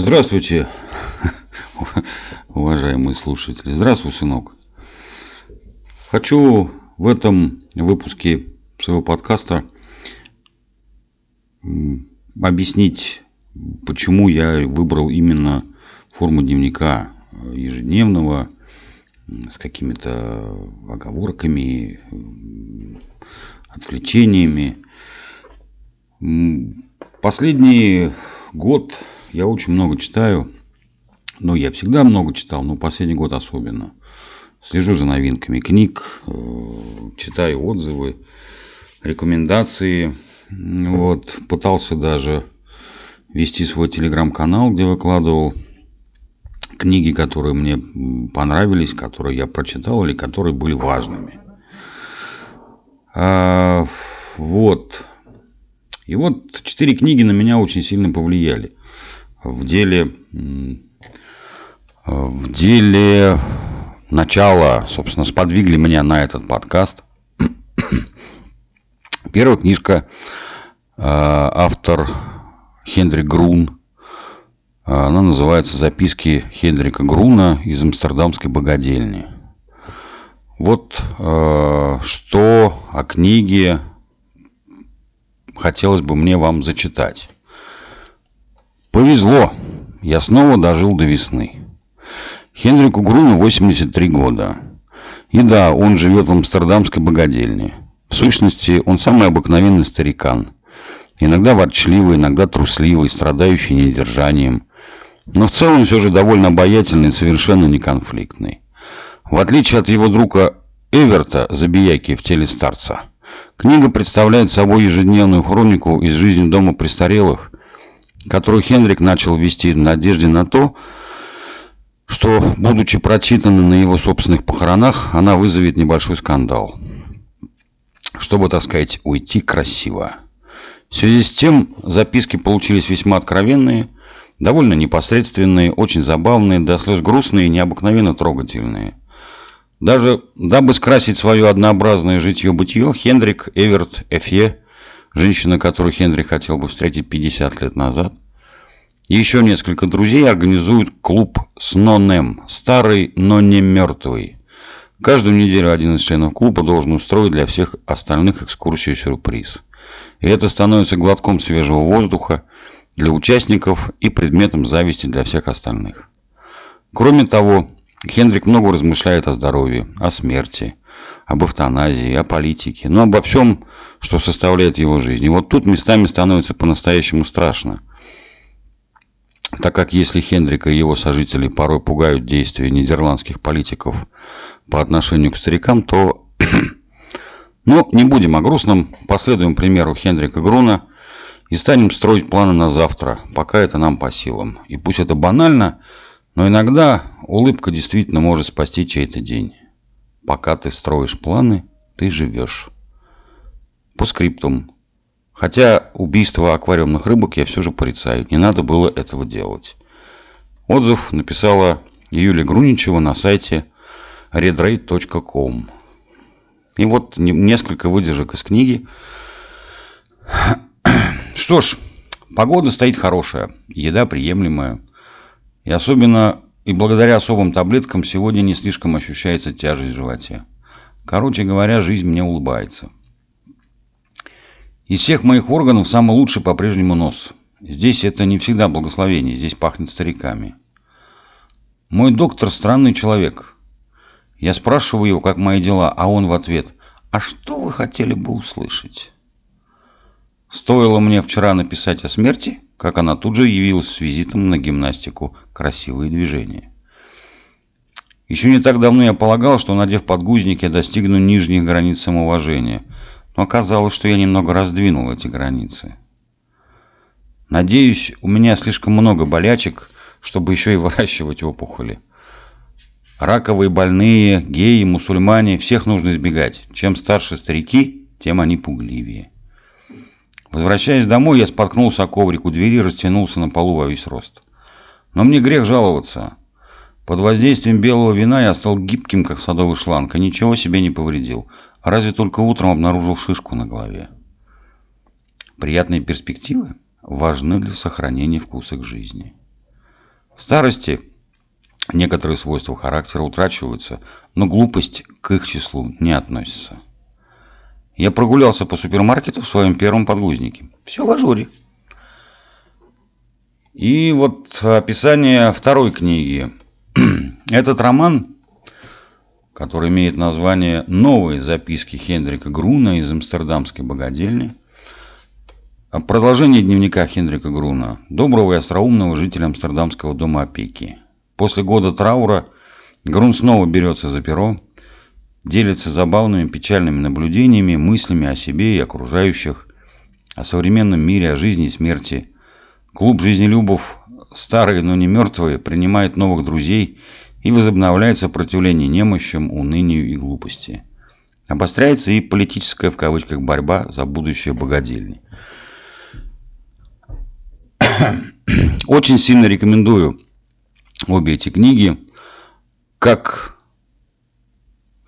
Здравствуйте, уважаемые слушатели. Здравствуй, сынок. Хочу в этом выпуске своего подкаста объяснить, почему я выбрал именно форму дневника ежедневного с какими-то оговорками, отвлечениями. Последний год я очень много читаю. Ну, я всегда много читал, но последний год особенно. Слежу за новинками книг, э, читаю отзывы, рекомендации. Вот, пытался даже вести свой телеграм-канал, где выкладывал книги, которые мне понравились, которые я прочитал или которые были важными. А, вот. И вот четыре книги на меня очень сильно повлияли. В деле, в деле начала, собственно, сподвигли меня на этот подкаст. Первая книжка, а, автор Хендрик Грун – она называется «Записки Хендрика Груна из Амстердамской богадельни». Вот э, что о книге хотелось бы мне вам зачитать. Повезло, я снова дожил до весны. Хенрику Груну 83 года. И да, он живет в амстердамской богадельне. В сущности, он самый обыкновенный старикан. Иногда ворчливый, иногда трусливый, страдающий недержанием но в целом все же довольно обаятельный и совершенно неконфликтный. В отличие от его друга Эверта «Забияки в теле старца», книга представляет собой ежедневную хронику из жизни дома престарелых, которую Хендрик начал вести в надежде на то, что, будучи прочитана на его собственных похоронах, она вызовет небольшой скандал. Чтобы, так сказать, уйти красиво. В связи с тем, записки получились весьма откровенные – Довольно непосредственные, очень забавные, до слез грустные и необыкновенно трогательные. Даже дабы скрасить свое однообразное житье-бытие, Хендрик Эверт Эфье, женщина, которую Хендрик хотел бы встретить 50 лет назад, и еще несколько друзей организуют клуб «Снонем», старый, но не мертвый. Каждую неделю один из членов клуба должен устроить для всех остальных экскурсию-сюрприз. И это становится глотком свежего воздуха, для участников и предметом зависти для всех остальных. Кроме того, Хендрик много размышляет о здоровье, о смерти, об эвтаназии, о политике, но обо всем, что составляет его жизнь. И вот тут местами становится по-настоящему страшно. Так как если Хендрика и его сожители порой пугают действия нидерландских политиков по отношению к старикам, то... ну, не будем о грустном, последуем примеру Хендрика Груна – и станем строить планы на завтра, пока это нам по силам. И пусть это банально, но иногда улыбка действительно может спасти чей-то день. Пока ты строишь планы, ты живешь. По скриптум. Хотя убийство аквариумных рыбок я все же порицаю. Не надо было этого делать. Отзыв написала Юлия Груничева на сайте redrate.com. И вот несколько выдержек из книги. Что ж, погода стоит хорошая, еда приемлемая. И особенно и благодаря особым таблеткам сегодня не слишком ощущается тяжесть в животе. Короче говоря, жизнь мне улыбается. Из всех моих органов самый лучший по-прежнему нос. Здесь это не всегда благословение, здесь пахнет стариками. Мой доктор странный человек. Я спрашиваю его, как мои дела, а он в ответ, а что вы хотели бы услышать? Стоило мне вчера написать о смерти, как она тут же явилась с визитом на гимнастику «Красивые движения». Еще не так давно я полагал, что, надев подгузники, я достигну нижних границ самоуважения. Но оказалось, что я немного раздвинул эти границы. Надеюсь, у меня слишком много болячек, чтобы еще и выращивать опухоли. Раковые больные, геи, мусульмане – всех нужно избегать. Чем старше старики, тем они пугливее. Возвращаясь домой, я споткнулся о коврик у двери растянулся на полу во весь рост. Но мне грех жаловаться. Под воздействием белого вина я стал гибким, как садовый шланг, и ничего себе не повредил. Разве только утром обнаружил шишку на голове. Приятные перспективы важны для сохранения вкуса к жизни. В старости некоторые свойства характера утрачиваются, но глупость к их числу не относится. Я прогулялся по супермаркету в своем первом подгузнике. Все в ажуре. И вот описание второй книги. Этот роман, который имеет название «Новые записки Хендрика Груна из Амстердамской богадельни», Продолжение дневника Хендрика Груна, доброго и остроумного жителя Амстердамского дома опеки. После года траура Грун снова берется за перо, делится забавными печальными наблюдениями, мыслями о себе и окружающих, о современном мире, о жизни и смерти. Клуб жизнелюбов, старые, но не мертвые, принимает новых друзей и возобновляет сопротивление немощам, унынию и глупости. Обостряется и политическая в кавычках борьба за будущее богадельни. Очень сильно рекомендую обе эти книги, как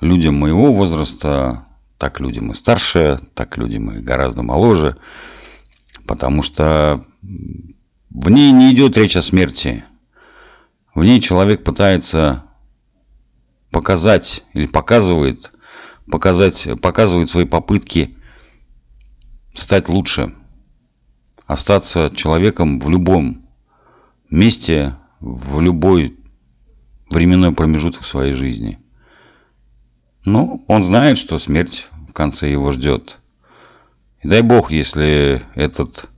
людям моего возраста, так людям и старше, так людям и гораздо моложе, потому что в ней не идет речь о смерти. В ней человек пытается показать или показывает, показать, показывает свои попытки стать лучше – остаться человеком в любом месте, в любой временной промежуток своей жизни. Но он знает, что смерть в конце его ждет. И дай бог, если этот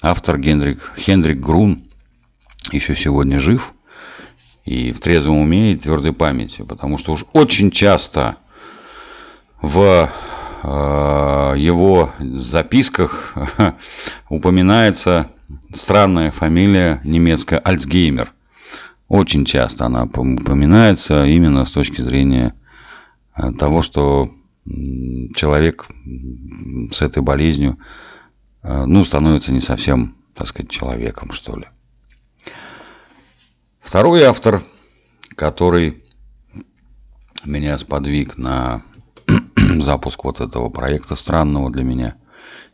автор Генрик, Хендрик Грун еще сегодня жив и в трезвом уме и твердой памяти, потому что уж очень часто в Э, его записках упоминается странная фамилия немецкая Альцгеймер. Очень часто она упоминается именно с точки зрения того, что человек с этой болезнью э, ну, становится не совсем, так сказать, человеком, что ли. Второй автор, который меня сподвиг на запуск вот этого проекта странного для меня,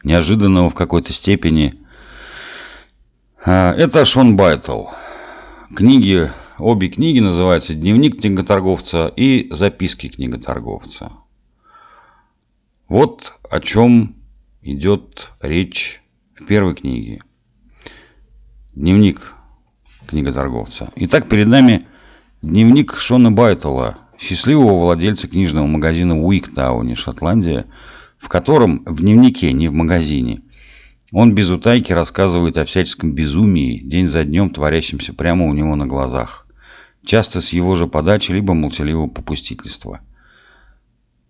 неожиданного в какой-то степени. А, это Шон Байтл. Книги, обе книги называются «Дневник книготорговца» и «Записки книготорговца». Вот о чем идет речь в первой книге. Дневник книготорговца. Итак, перед нами дневник Шона Байтла – счастливого владельца книжного магазина в Уиктауне, Шотландия, в котором в дневнике, не в магазине, он без утайки рассказывает о всяческом безумии, день за днем творящемся прямо у него на глазах. Часто с его же подачи, либо молчаливого попустительства.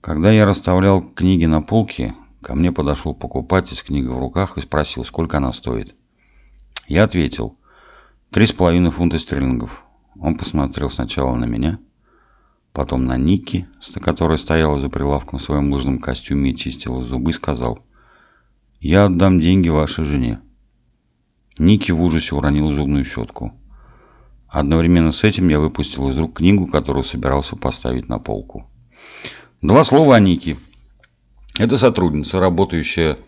Когда я расставлял книги на полке, ко мне подошел покупатель с книгой в руках и спросил, сколько она стоит. Я ответил, три с половиной фунта стерлингов. Он посмотрел сначала на меня, потом на Ники, которая стояла за прилавком в своем лыжном костюме и чистила зубы, сказал «Я отдам деньги вашей жене». Ники в ужасе уронил зубную щетку. Одновременно с этим я выпустил из рук книгу, которую собирался поставить на полку. Два слова о Нике. Это сотрудница, работающая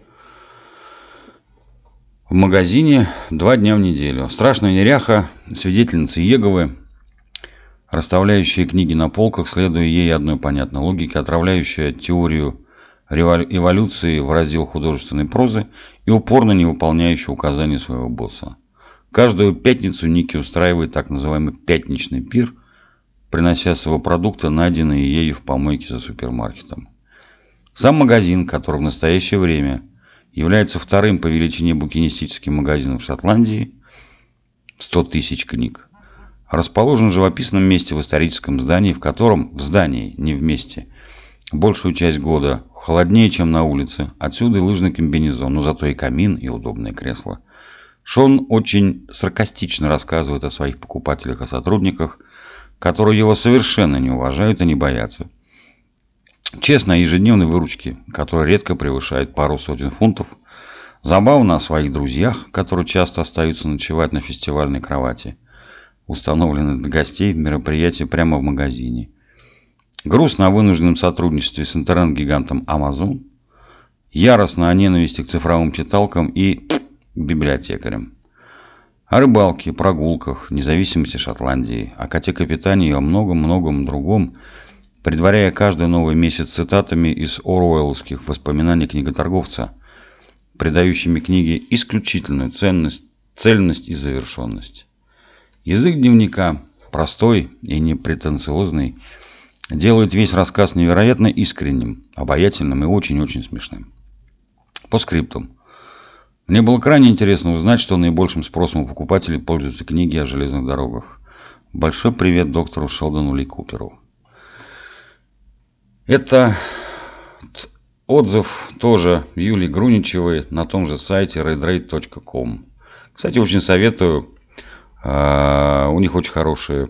в магазине два дня в неделю. Страшная неряха, свидетельница Еговы, расставляющая книги на полках, следуя ей одной понятной логике, отравляющая теорию эволюции в раздел художественной прозы и упорно не выполняющая указания своего босса. Каждую пятницу Ники устраивает так называемый «пятничный пир», принося своего продукта, найденные ею в помойке за супермаркетом. Сам магазин, который в настоящее время является вторым по величине букинистическим магазином в Шотландии, 100 тысяч книг, расположен в живописном месте в историческом здании, в котором, в здании, не в месте, большую часть года холоднее, чем на улице. Отсюда и лыжный комбинезон, но зато и камин, и удобное кресло. Шон очень саркастично рассказывает о своих покупателях и сотрудниках, которые его совершенно не уважают и не боятся. Честно о ежедневной выручке, которая редко превышает пару сотен фунтов, забавно о своих друзьях, которые часто остаются ночевать на фестивальной кровати – установлены для гостей мероприятия прямо в магазине. Грустно о вынужденном сотрудничестве с интернет-гигантом Amazon, яростно о ненависти к цифровым читалкам и библиотекарям. О рыбалке, прогулках, независимости Шотландии, о коте-капитане и о многом-многом другом, предваряя каждый новый месяц цитатами из оруэллских воспоминаний книготорговца, придающими книге исключительную ценность, цельность и завершенность. Язык дневника, простой и непретенциозный, делает весь рассказ невероятно искренним, обаятельным и очень-очень смешным. По скриптум. Мне было крайне интересно узнать, что наибольшим спросом у покупателей пользуются книги о железных дорогах. Большой привет доктору Шелдону Ли Куперу. Это отзыв тоже Юлии Груничевой на том же сайте redrate.com. Кстати, очень советую. А, у них очень хорошие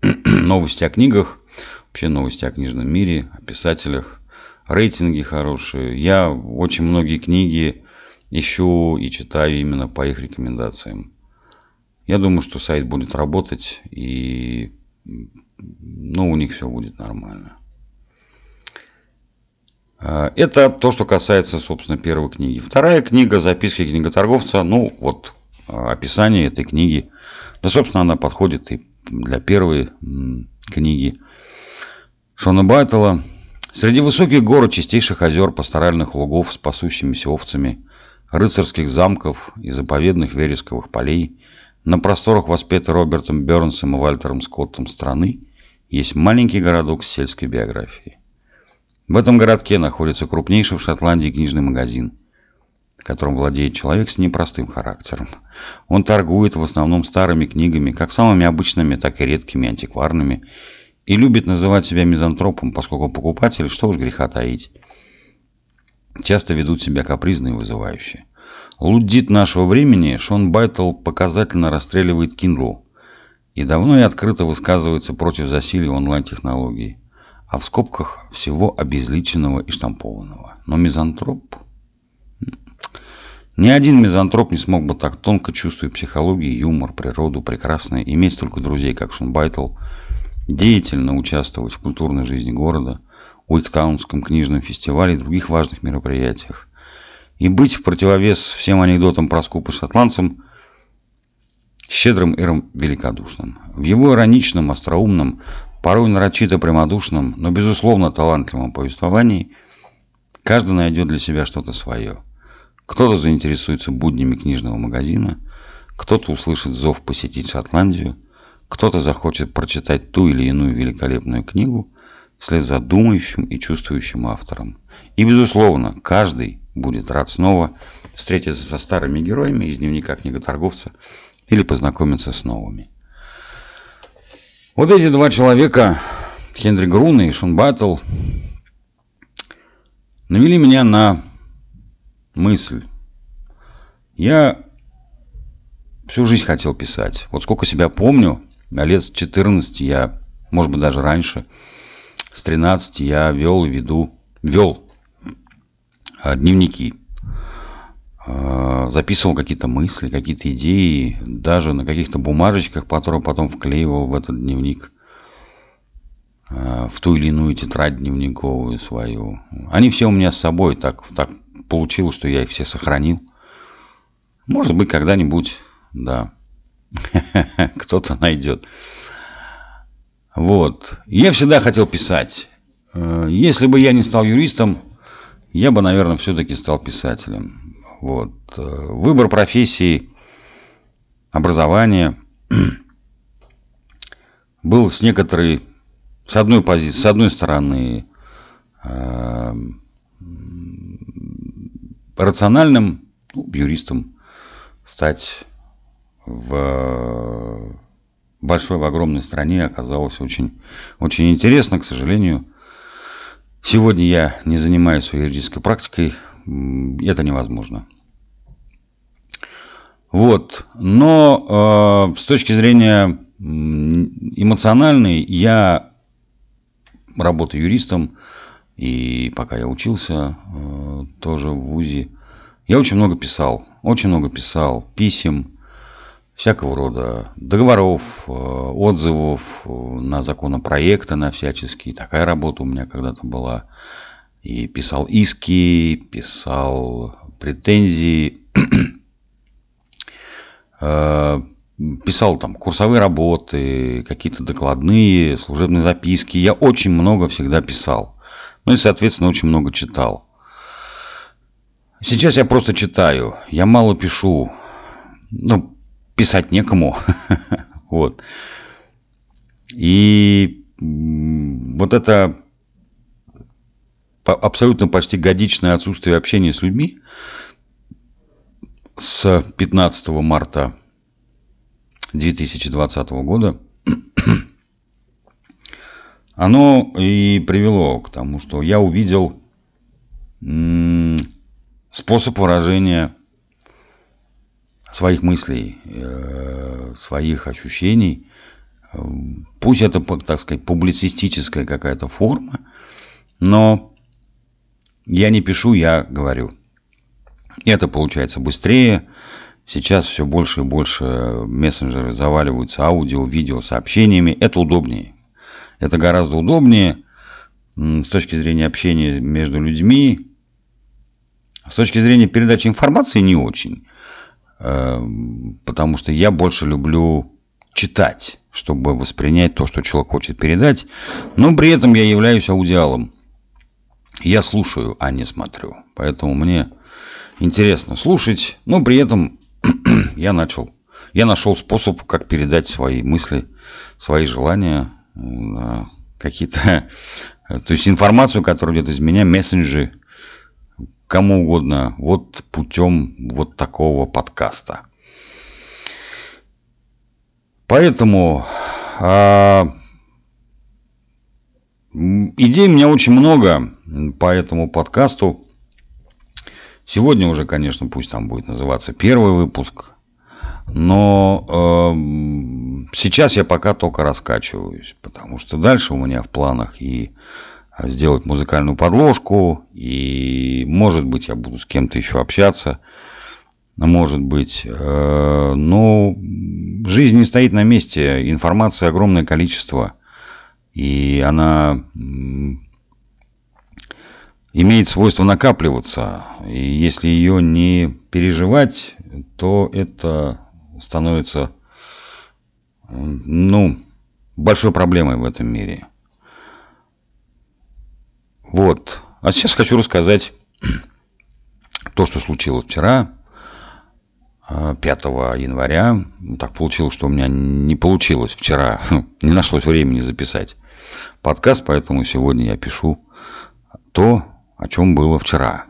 новости о книгах, вообще новости о книжном мире, о писателях рейтинги хорошие. Я очень многие книги ищу и читаю именно по их рекомендациям. Я думаю, что сайт будет работать и ну, у них все будет нормально. А, это то, что касается, собственно, первой книги. Вторая книга «Записки книготорговца». Ну, вот а, описание этой книги. Да, собственно, она подходит и для первой книги Шона Байтела. Среди высоких гор и чистейших озер, пасторальных лугов с пасущимися овцами, рыцарских замков и заповедных вересковых полей, на просторах воспетой Робертом Бернсом и Вальтером Скоттом страны, есть маленький городок с сельской биографией. В этом городке находится крупнейший в Шотландии книжный магазин, которым владеет человек с непростым характером. Он торгует в основном старыми книгами, как самыми обычными, так и редкими антикварными, и любит называть себя мизантропом, поскольку покупатели, что уж греха таить, часто ведут себя капризно и вызывающе. Луддит нашего времени Шон Байтл показательно расстреливает Kindle и давно и открыто высказывается против засилия онлайн-технологий, а в скобках всего обезличенного и штампованного. Но мизантроп... Ни один мизантроп не смог бы так тонко чувствуя психологию, юмор, природу, прекрасное, иметь столько друзей, как Шон Байтл – деятельно участвовать в культурной жизни города, Уиктаунском книжном фестивале и других важных мероприятиях. И быть в противовес всем анекдотам про скупы шотландцам щедрым и великодушным. В его ироничном, остроумном, порой нарочито прямодушном, но безусловно талантливом повествовании каждый найдет для себя что-то свое. Кто-то заинтересуется буднями книжного магазина, кто-то услышит зов посетить Шотландию – кто-то захочет прочитать ту или иную великолепную книгу вслед за думающим и чувствующим автором. И, безусловно, каждый будет рад снова встретиться со старыми героями из дневника книготорговца или познакомиться с новыми. Вот эти два человека, Хенри Грун и Шон Баттл, навели меня на мысль. Я всю жизнь хотел писать. Вот сколько себя помню, а лет с 14 я, может быть, даже раньше, с 13 я вел и веду, вел а, дневники. А, записывал какие-то мысли, какие-то идеи, даже на каких-то бумажечках, которые потом вклеивал в этот дневник, а, в ту или иную тетрадь дневниковую свою. Они все у меня с собой, так, так получилось, что я их все сохранил. Может быть, когда-нибудь, да. кто-то найдет. Вот. Я всегда хотел писать. Э, если бы я не стал юристом, я бы, наверное, все-таки стал писателем. Вот. Э, выбор профессии, образования был с некоторой, с одной позиции, с одной стороны, э, рациональным ну, юристом стать в большой, в огромной стране оказалось очень, очень интересно. К сожалению, сегодня я не занимаюсь своей юридической практикой. Это невозможно. Вот. Но э, с точки зрения эмоциональной, я работаю юристом, и пока я учился э, тоже в ВУЗе, я очень много писал. Очень много писал писем, всякого рода договоров, э, отзывов э, на законопроекты, на всяческие. Такая работа у меня когда-то была. И писал иски, писал претензии. Э, писал там курсовые работы, какие-то докладные, служебные записки. Я очень много всегда писал. Ну и, соответственно, очень много читал. Сейчас я просто читаю. Я мало пишу. Ну, писать некому. Вот. И вот это абсолютно почти годичное отсутствие общения с людьми с 15 марта 2020 года, оно и привело к тому, что я увидел способ выражения своих мыслей, э, своих ощущений. Пусть это, так сказать, публицистическая какая-то форма, но я не пишу, я говорю. Это получается быстрее, Сейчас все больше и больше мессенджеры заваливаются аудио, видео, сообщениями. Это удобнее. Это гораздо удобнее с точки зрения общения между людьми. С точки зрения передачи информации не очень. Эм, потому что я больше люблю читать, чтобы воспринять то, что человек хочет передать. Но при этом я являюсь аудиалом. Я слушаю, а не смотрю. Поэтому мне интересно слушать, но при этом я начал, я нашел способ, как передать свои мысли, свои желания, какие-то, то есть информацию, которая идет из меня, мессенджи, кому угодно, вот путем вот такого подкаста. Поэтому а, идей у меня очень много по этому подкасту. Сегодня уже, конечно, пусть там будет называться первый выпуск, но э, сейчас я пока только раскачиваюсь, потому что дальше у меня в планах и сделать музыкальную подложку, и, может быть, я буду с кем-то еще общаться, может быть. Э, но жизнь не стоит на месте, информации огромное количество, и она имеет свойство накапливаться. И если ее не переживать, то это становится ну, большой проблемой в этом мире. Вот. А сейчас хочу рассказать то, что случилось вчера, 5 января. Так получилось, что у меня не получилось вчера, не нашлось времени записать подкаст, поэтому сегодня я пишу то, о чем было вчера.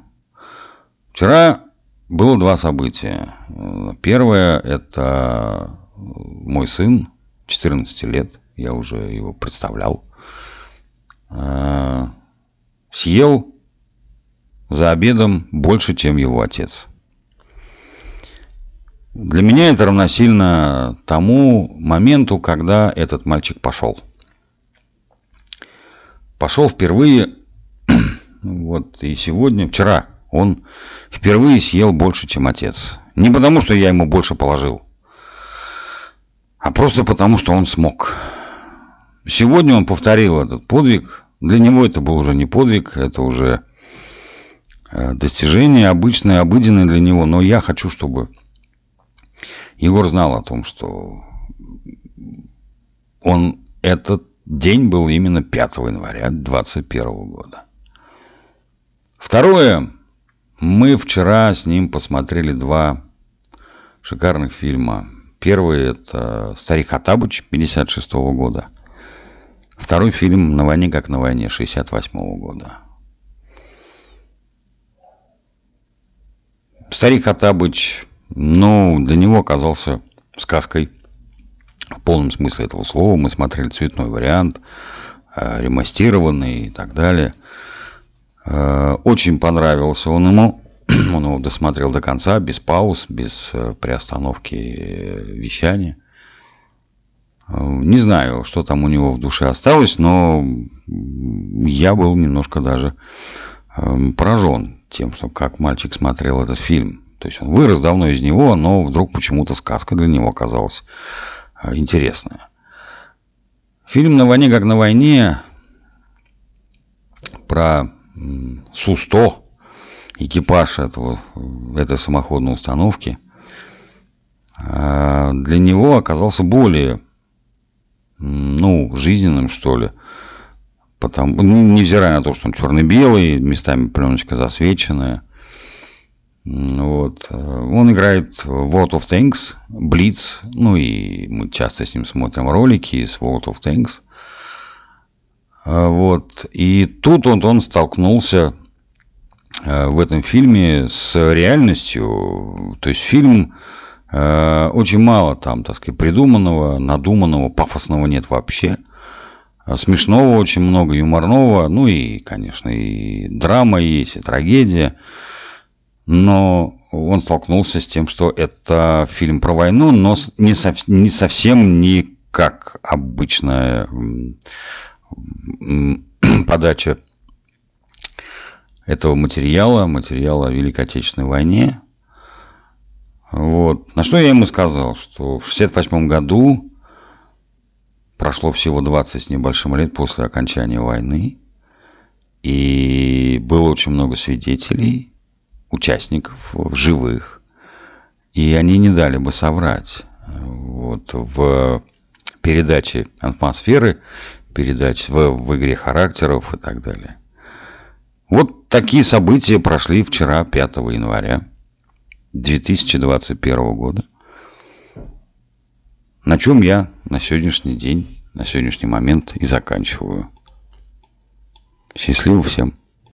Вчера было два события. Первое – это мой сын, 14 лет, я уже его представлял, а, съел за обедом больше, чем его отец. Для меня это равносильно тому моменту, когда этот мальчик пошел. Пошел впервые вот, и сегодня, вчера, он впервые съел больше, чем отец. Не потому, что я ему больше положил, а просто потому, что он смог. Сегодня он повторил этот подвиг. Для него это был уже не подвиг, это уже э, достижение обычное, обыденное для него. Но я хочу, чтобы Егор знал о том, что он этот день был именно 5 января 2021 года. Второе. Мы вчера с ним посмотрели два шикарных фильма. Первый – это «Старик Хатабыч» 56 -го года. Второй фильм «На войне, как на войне» 68 -го года. Старик Хатабыч, ну, для него оказался сказкой в полном смысле этого слова. Мы смотрели цветной вариант, э, ремастированный и так далее – Э, очень понравился он ему. Он его досмотрел до конца, без пауз, без э, приостановки э, вещания. Не знаю, что там у него в душе осталось, но я был немножко даже поражен тем, что как мальчик смотрел этот фильм. То есть он вырос давно из него, но вдруг почему-то сказка для него оказалась интересная. Фильм «На войне, как на войне» про Су-100, экипаж этого, этой самоходной установки, а, для него оказался более, ну, жизненным, что ли. Потому, ну, невзирая на то, что он черно-белый, местами пленочка засвеченная. Вот. Он играет World of Tanks, Blitz, ну и мы часто с ним смотрим ролики из World of Tanks. А, вот. И тут он, он столкнулся а, в этом фильме с реальностью. То есть фильм очень мало там, так сказать, придуманного, надуманного, пафосного нет вообще. Смешного очень много, юморного, ну и, конечно, и драма есть, и трагедия. Но он столкнулся с тем, что это фильм про войну, но не, сов, не совсем не как обычная подача этого материала, материала о Великой Отечественной войне. Вот. На что я ему сказал, что в 1968 году прошло всего 20 с небольшим лет после окончания войны, и было очень много свидетелей, участников живых, и они не дали бы соврать. Вот в передаче атмосферы передач в, в игре характеров и так далее. Вот такие события прошли вчера, 5 января 2021 года. На чем я на сегодняшний день, на сегодняшний момент и заканчиваю. Счастливо всем.